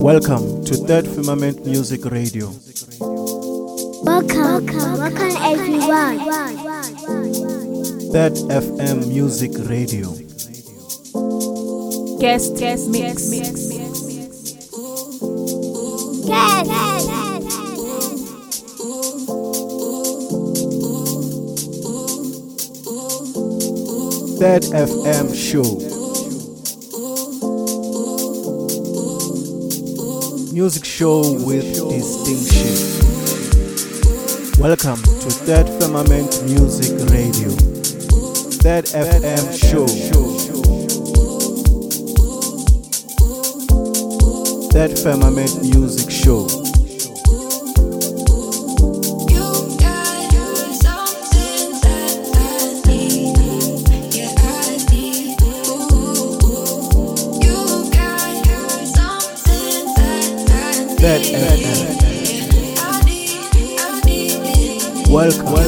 Welcome to Third Firmament Music Radio. Welcome, welcome everyone. Third FM Music Radio. Guest guest mix. Third FM Show. Music show with distinction. Welcome to Third Firmament Music Radio. Third FM Show. Third Firmament Music Show. Welcome.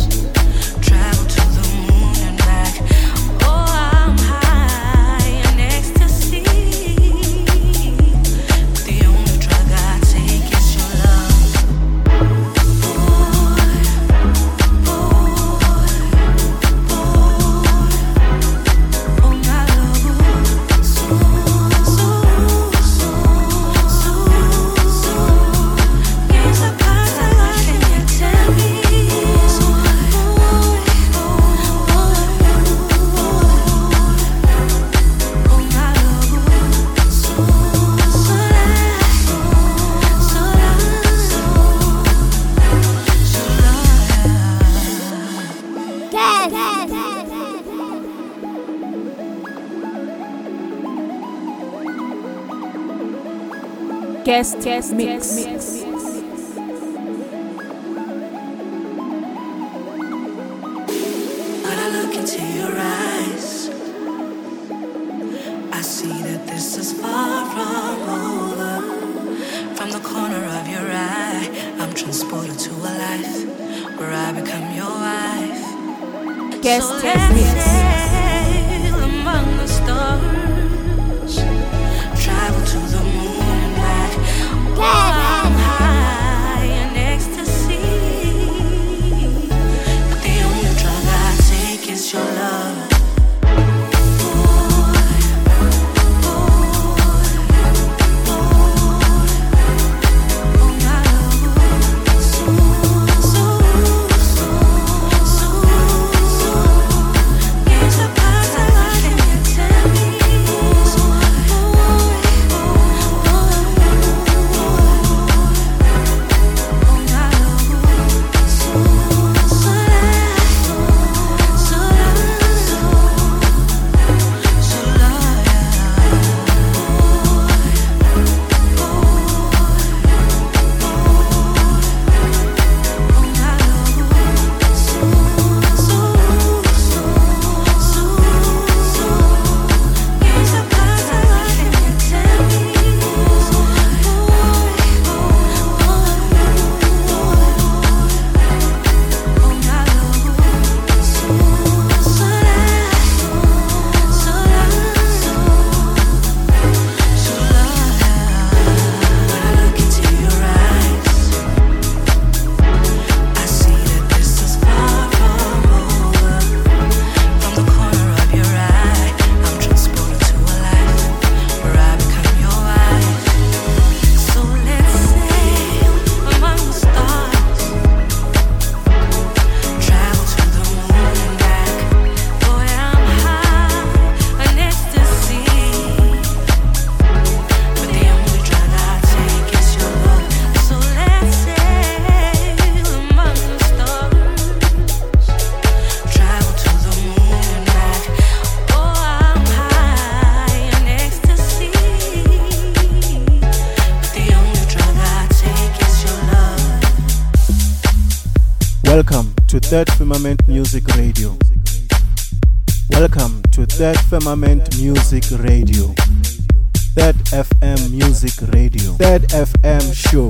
test, test, mix. mix. Firmament Music Radio. Third FM Music Radio. Third FM Show.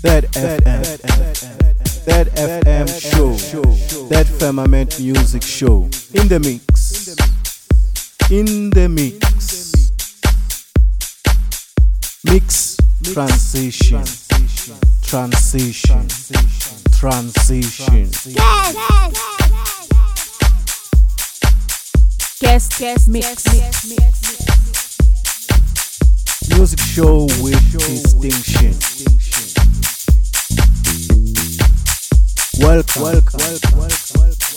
Third FM. Third FM Show. Third Firmament Music Show. In the mix. In the mix. Mix transition. Transition. Transition. transition guest guest mix. Music show with distinction. Welcome. welcome. welcome. welcome.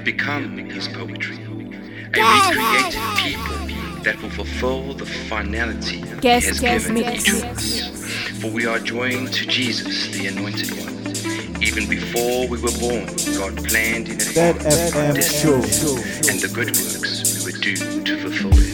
have become his poetry. A recreated people that will fulfill the finality he has given each of us. For we are joined to Jesus, the Anointed One. Even before we were born, God planned in advance our destiny and the good works we would do to fulfill it.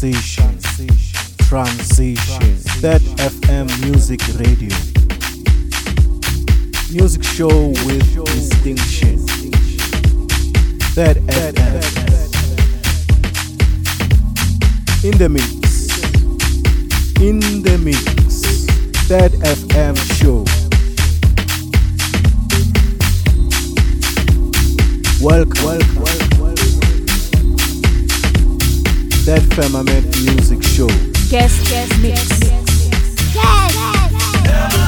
Transition. Transition. Third FM Music Radio. Music show with distinction. Third FM. In the mix. In the mix. Third FM show. Welcome, welcome. Third Firmament Music Show. Guest, guest mix. to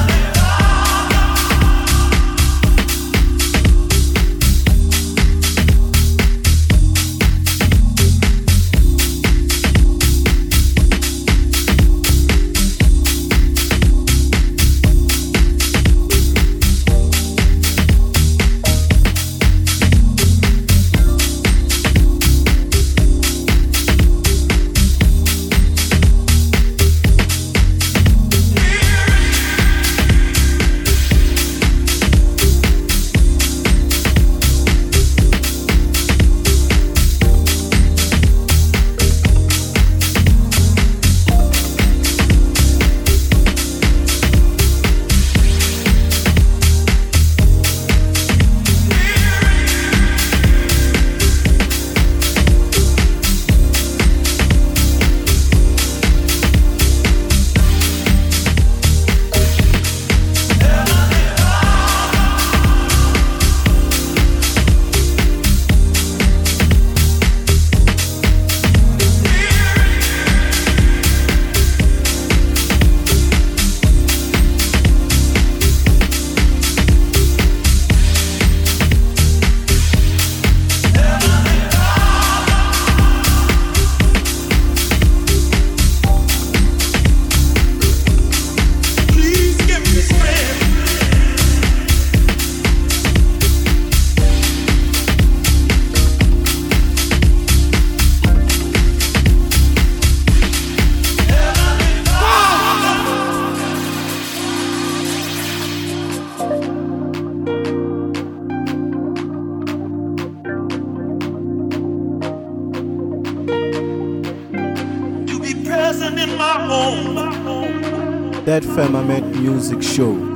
Third Firmament Music Show.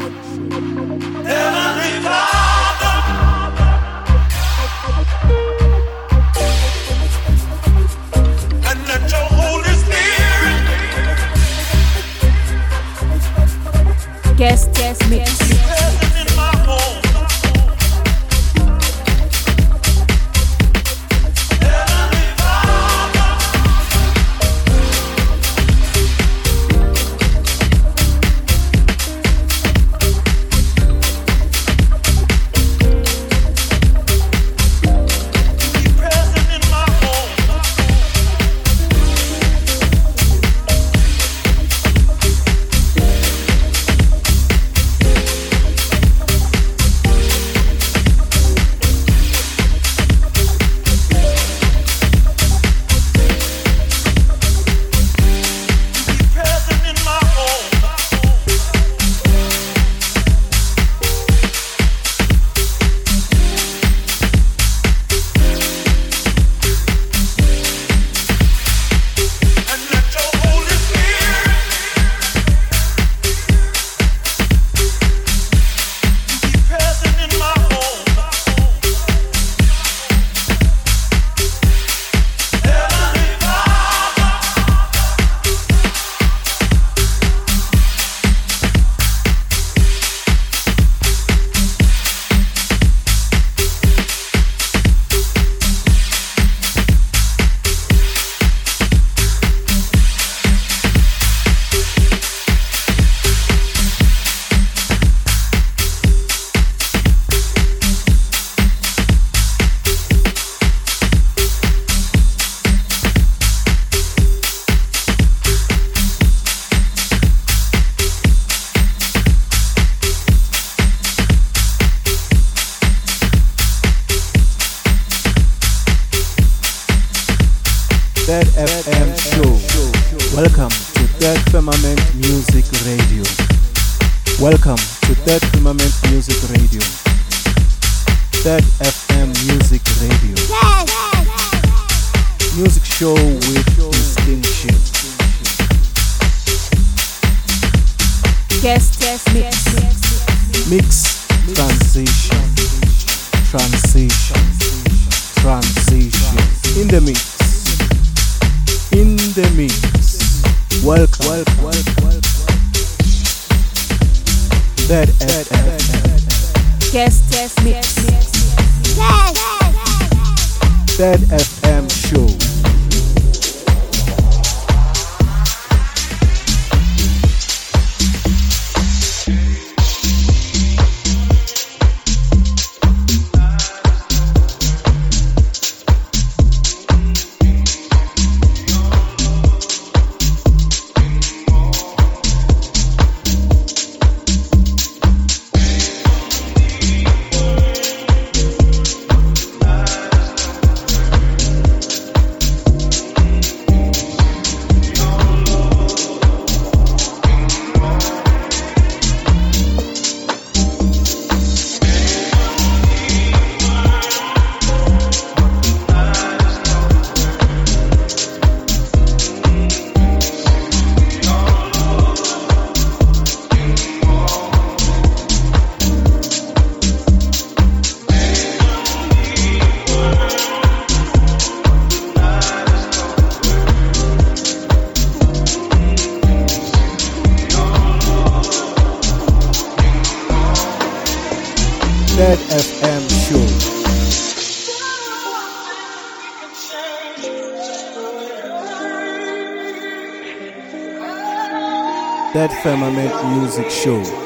Firmament Music Show.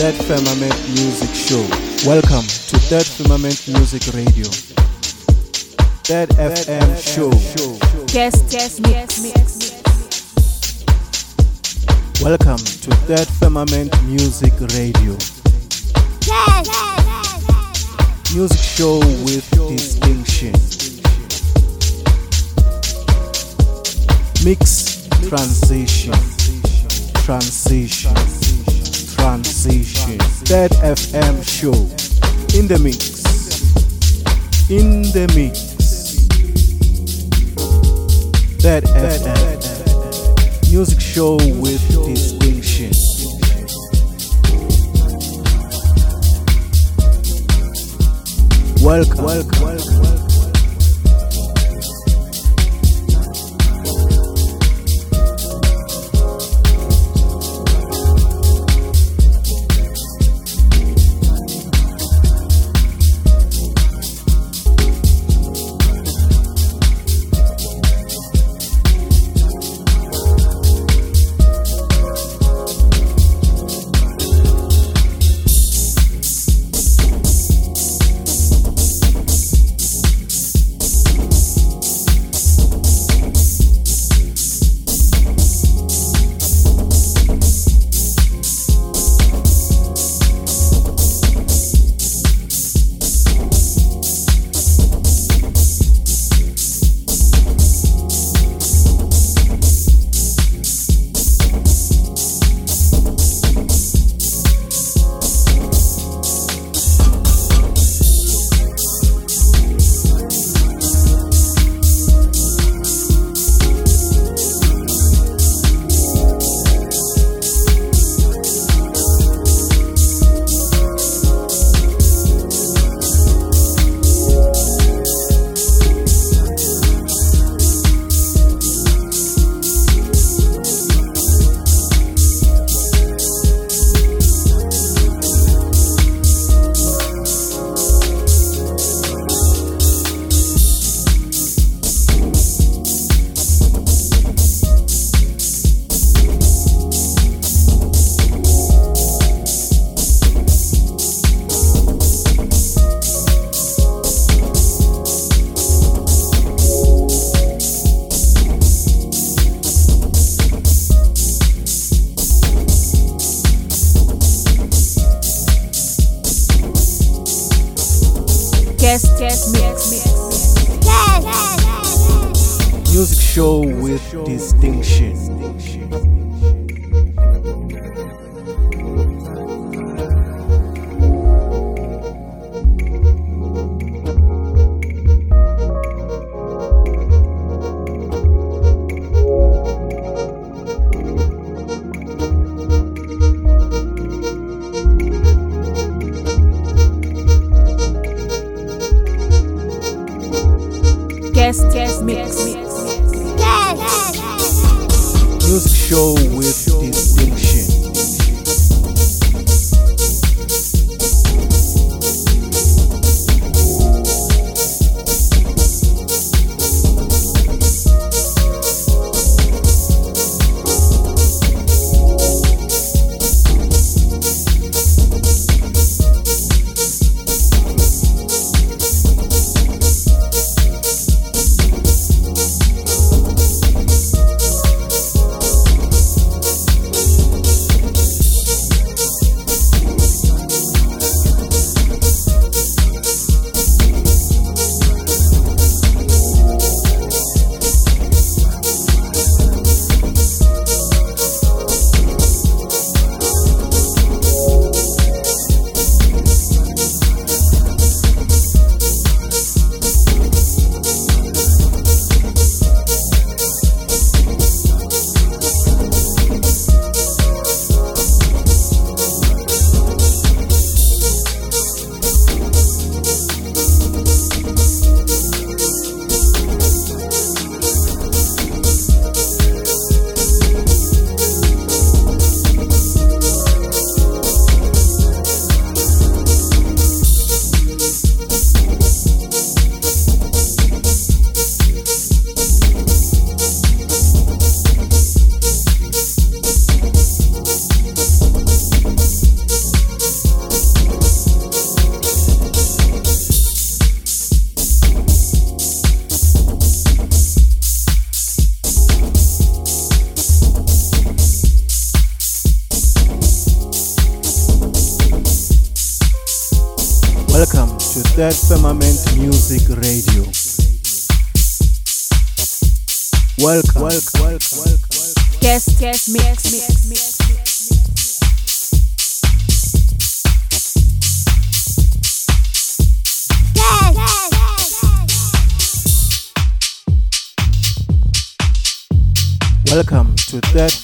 Third Firmament Music Show. Welcome to Third Firmament Music Radio. Third FM Show. Guest guest mix. Welcome to Third Firmament Music Radio. Music show with distinction. Mix transition. Transition. Transition. Third FM show. In the mix. In the mix. Third FM. Music show with distinction. Welcome. Welcome.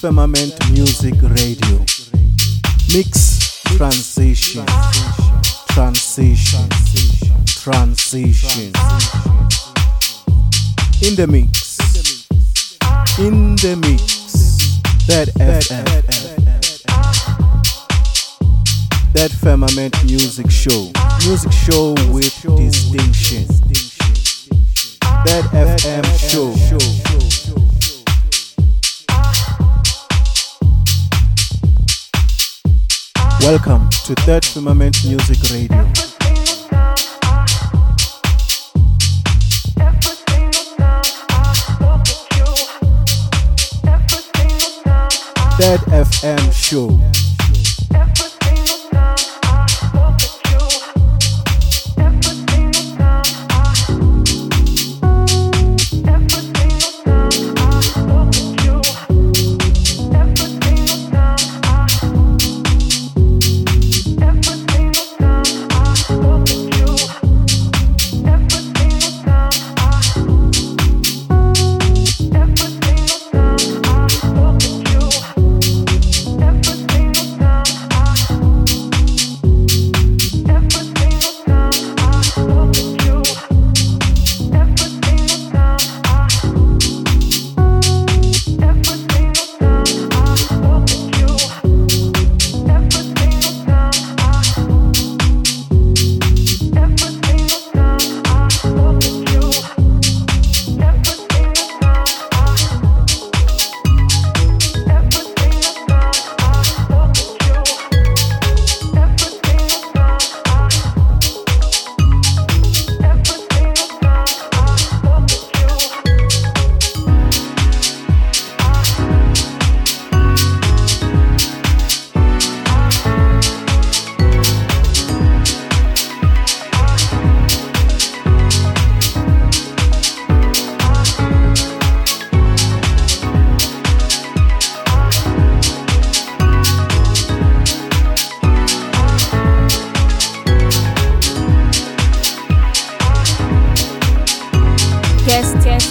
Firmament Music Radio. Mix transition, transition, transition. In the mix, in the mix. Third FM, Third Firmament Music Show, music show with distinction. Third FM show. Welcome to Third Firmament Music Radio. Third FM show.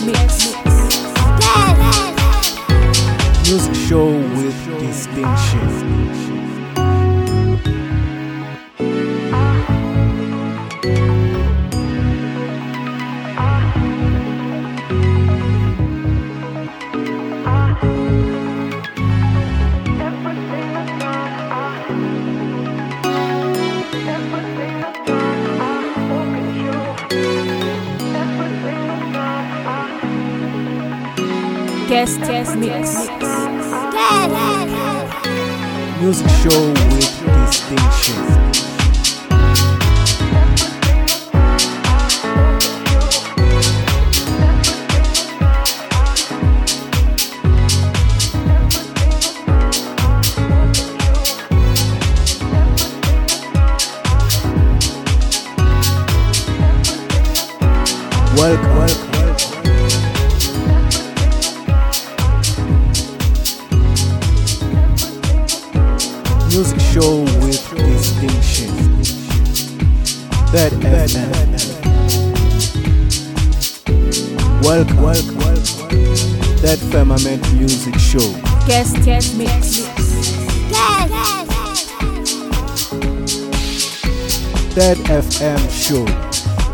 mix.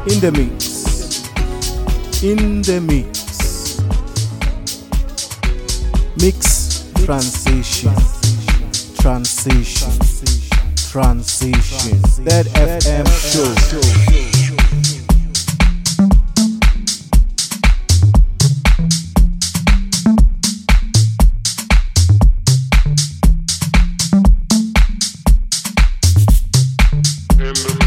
In the mix. In the mix. Mix transition. Transition. Transition. Third FM show. Guest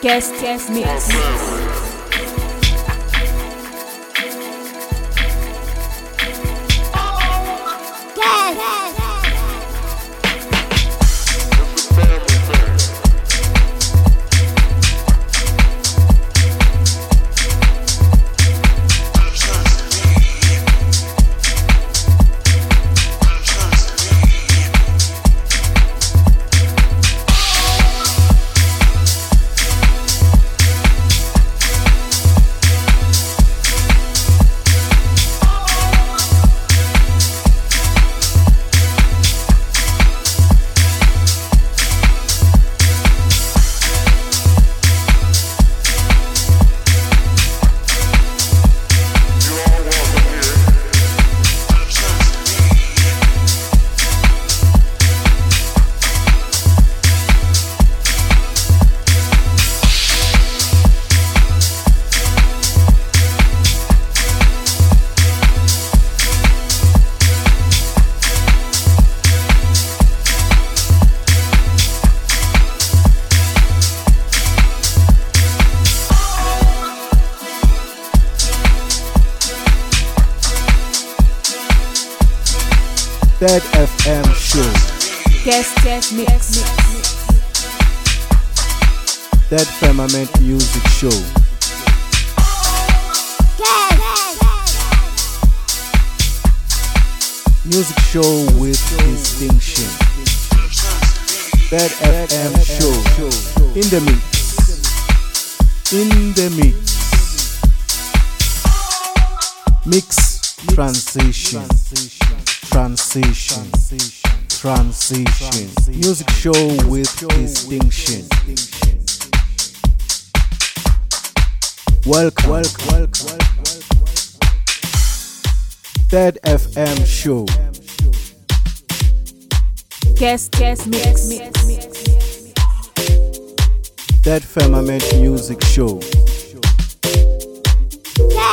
Guest guest mix. show with distinction. Welcome, welcome, welcome. Third FM show. Guest, guest mix, mix, mix. Third Firmament Music Show. Yeah.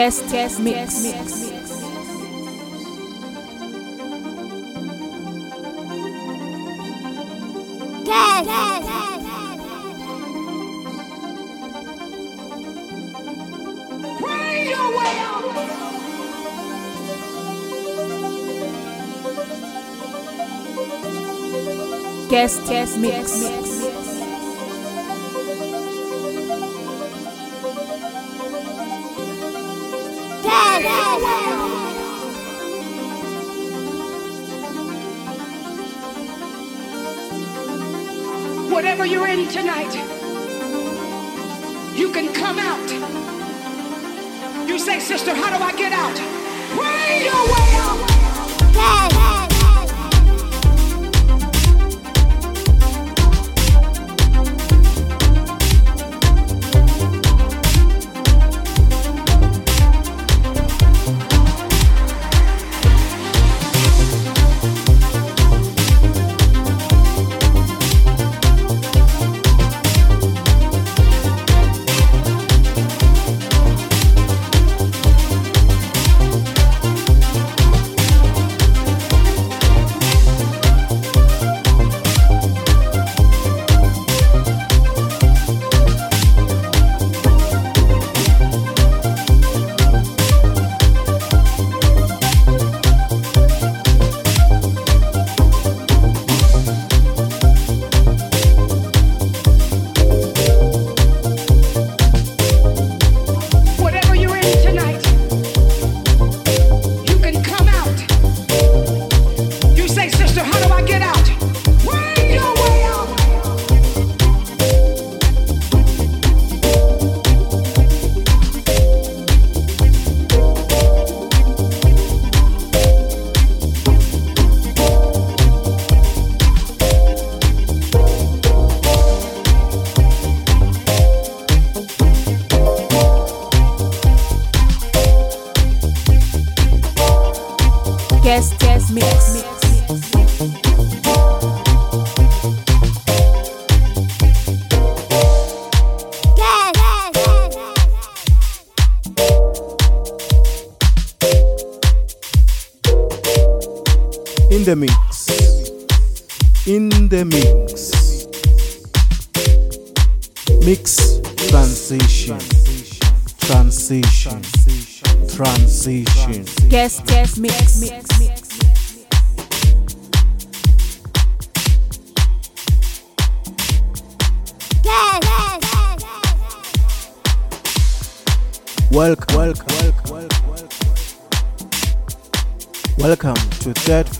guest guest mix. mix. Guest. guest. Guest, mix. mix.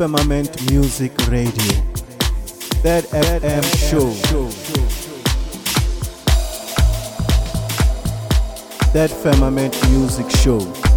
Firmament Music Radio, Third FM Show, Third Firmament Music Show.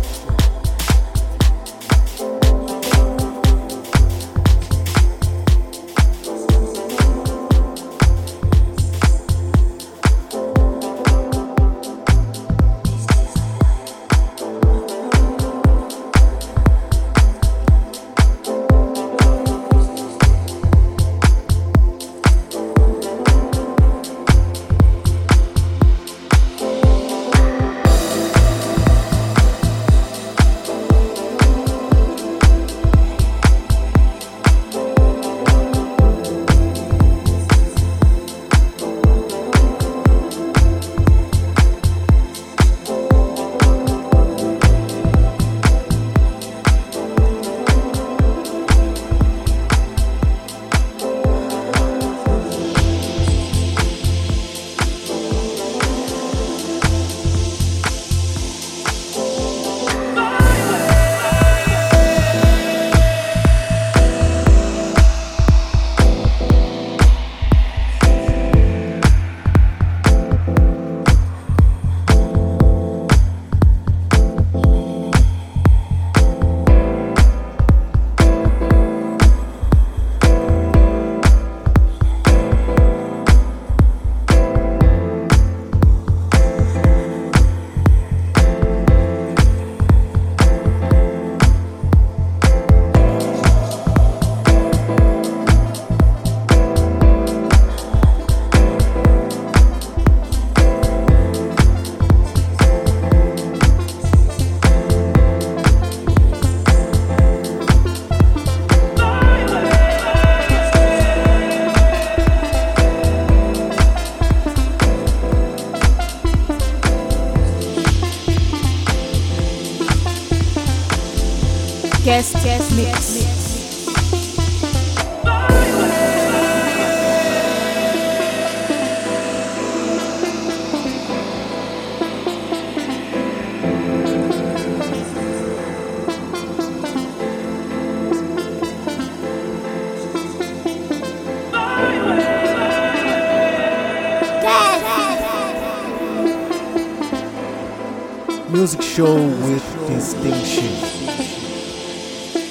Music show with distinction.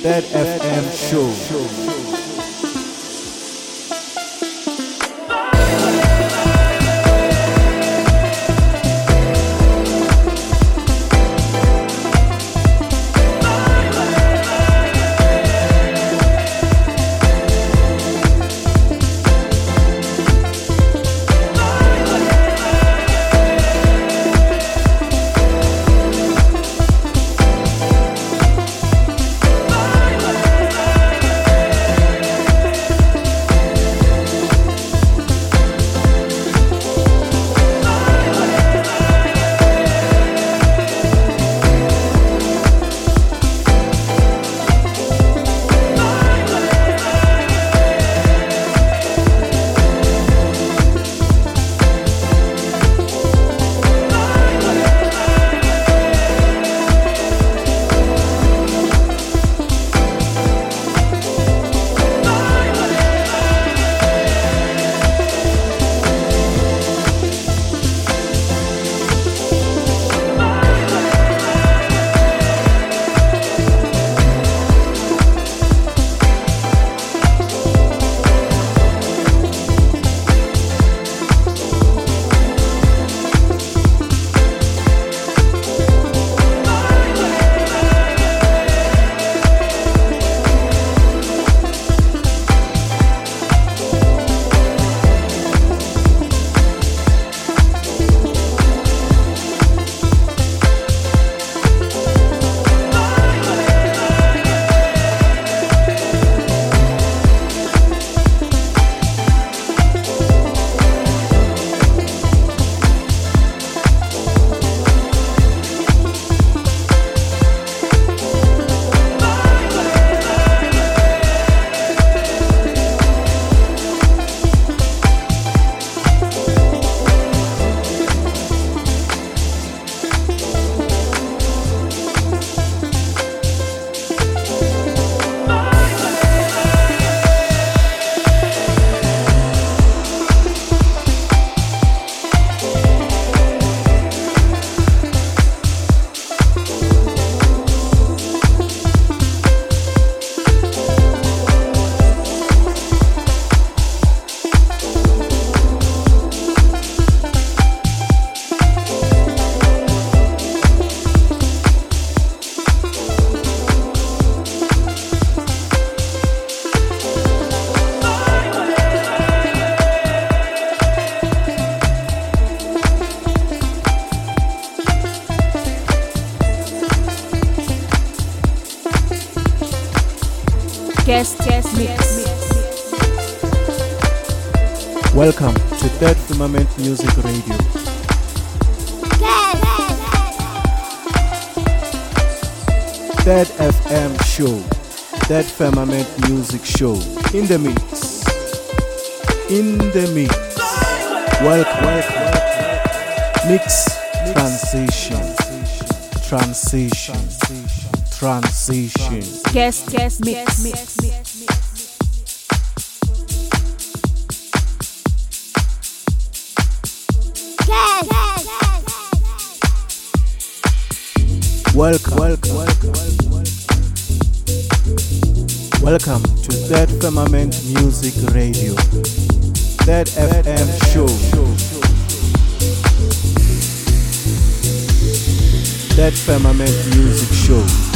Third FM show. Third Firmament Music Show. In the mix. In the mix. Welcome. welcome. Mix transition. Transition. Transition. Guest guest mix. Welcome, welcome to Third Firmament Music Radio, Third FM show, Third Firmament Music Show.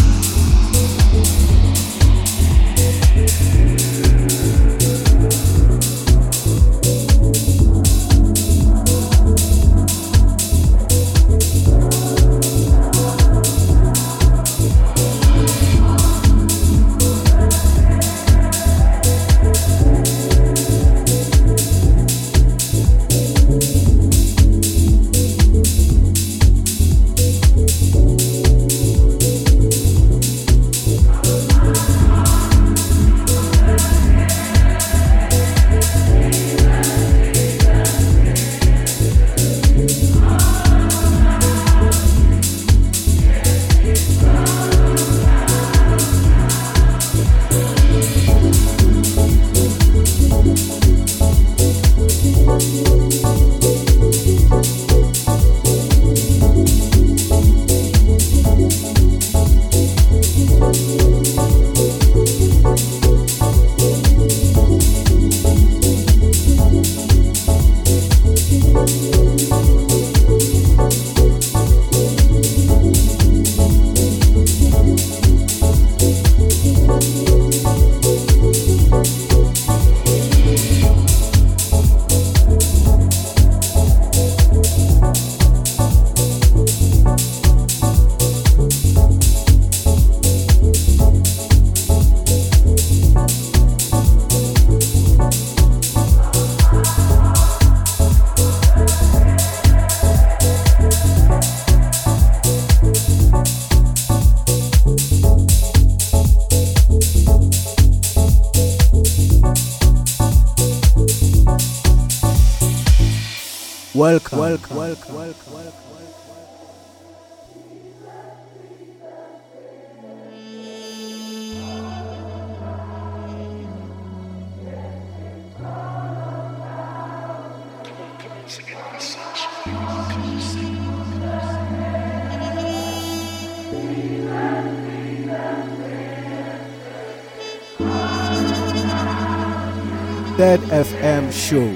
Third FM show.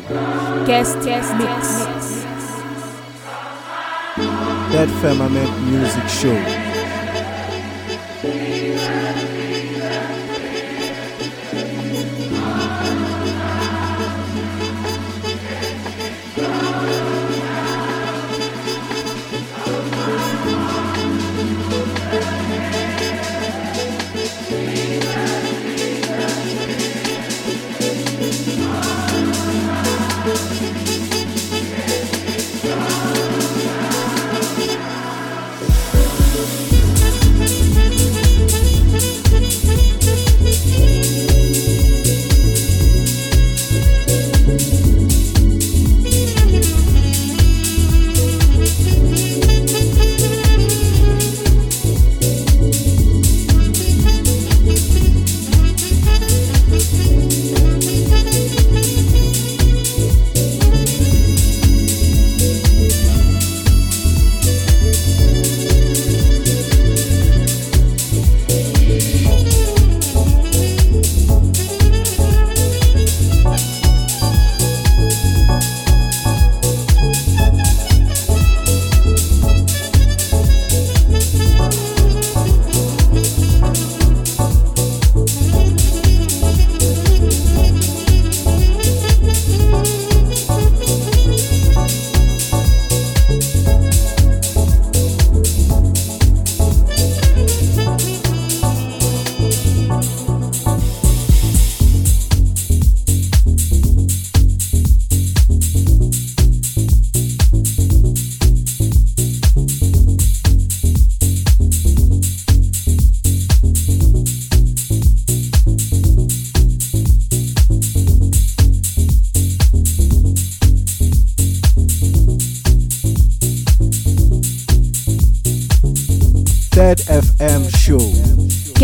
Guest guest mix. Third Firmament Music Show.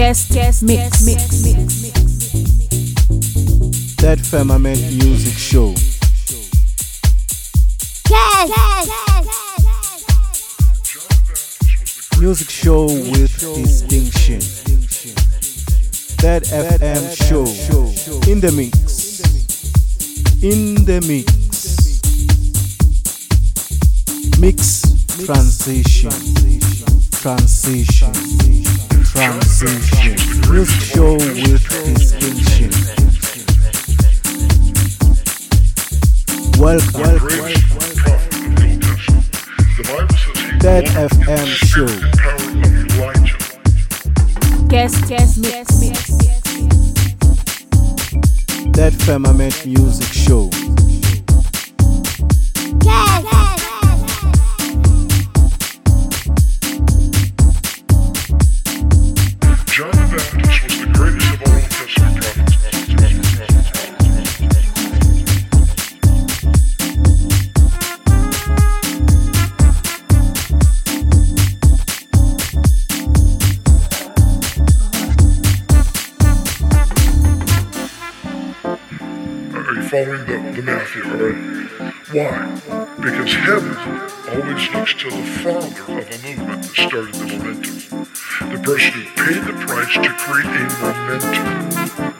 Guest guest mix mix mix. Third Firmament music show. Music show with distinction. Third FM show. In the mix. In the mix. Mix transition. Transition. Third FM show. Guest guest mix firmament music show. Right? Why? Because heaven always looks to the father of a movement that started the momentum. The person who paid the price to create a momentum.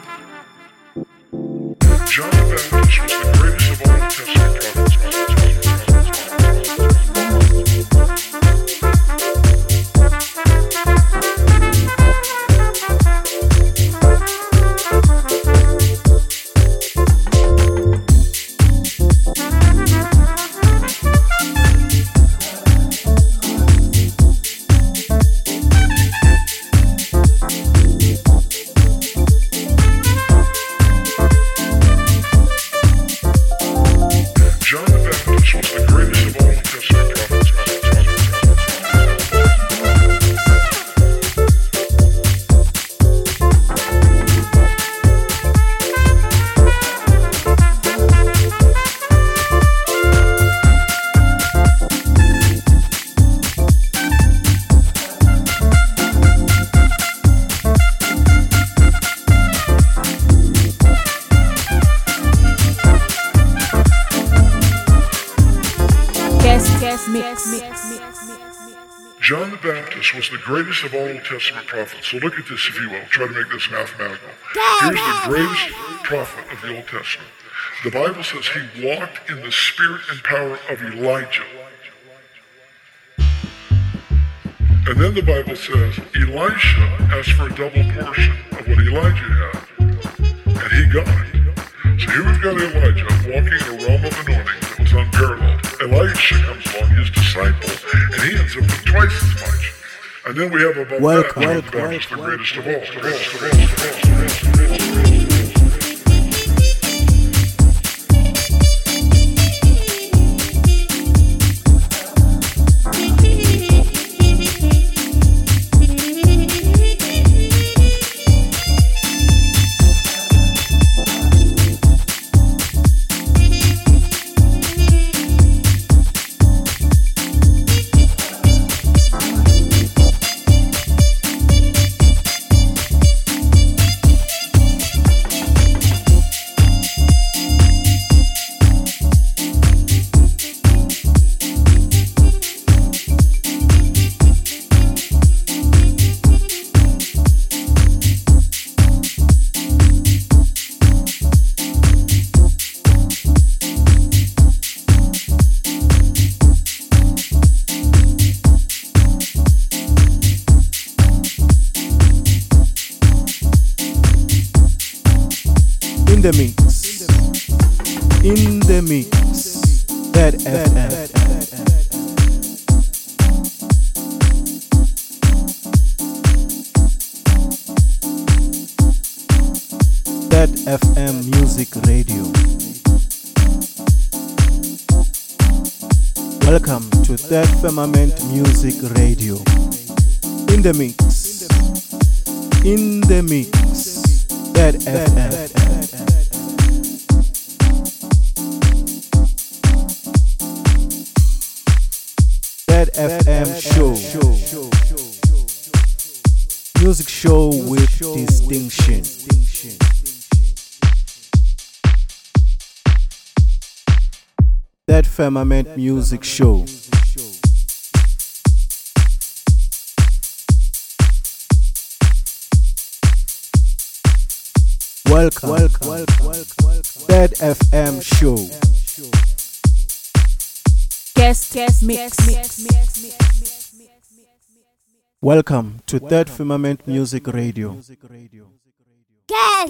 So look at this, if you will. Try to make this mathematical. Here's the greatest prophet of the Old Testament. The Bible says he walked in the spirit and power of Elijah. And then the Bible says Elisha asked for a double portion of what Elijah had. And he got it. So here we've got Elijah walking in a realm of anointing that was unparalleled. Elisha comes along, his disciple, and he ends up with twice as much. And then we have above Welcome, that, John the welcome, Baptist, the greatest of the mix. In the mix. Third FM. Third FM show. music show with distinction. Third Firmament Music Show. Welcome, welcome, welcome, Third FM Show. Guest guest mix mix mix mix. Welcome to Third Firmament Music Radio. Guess.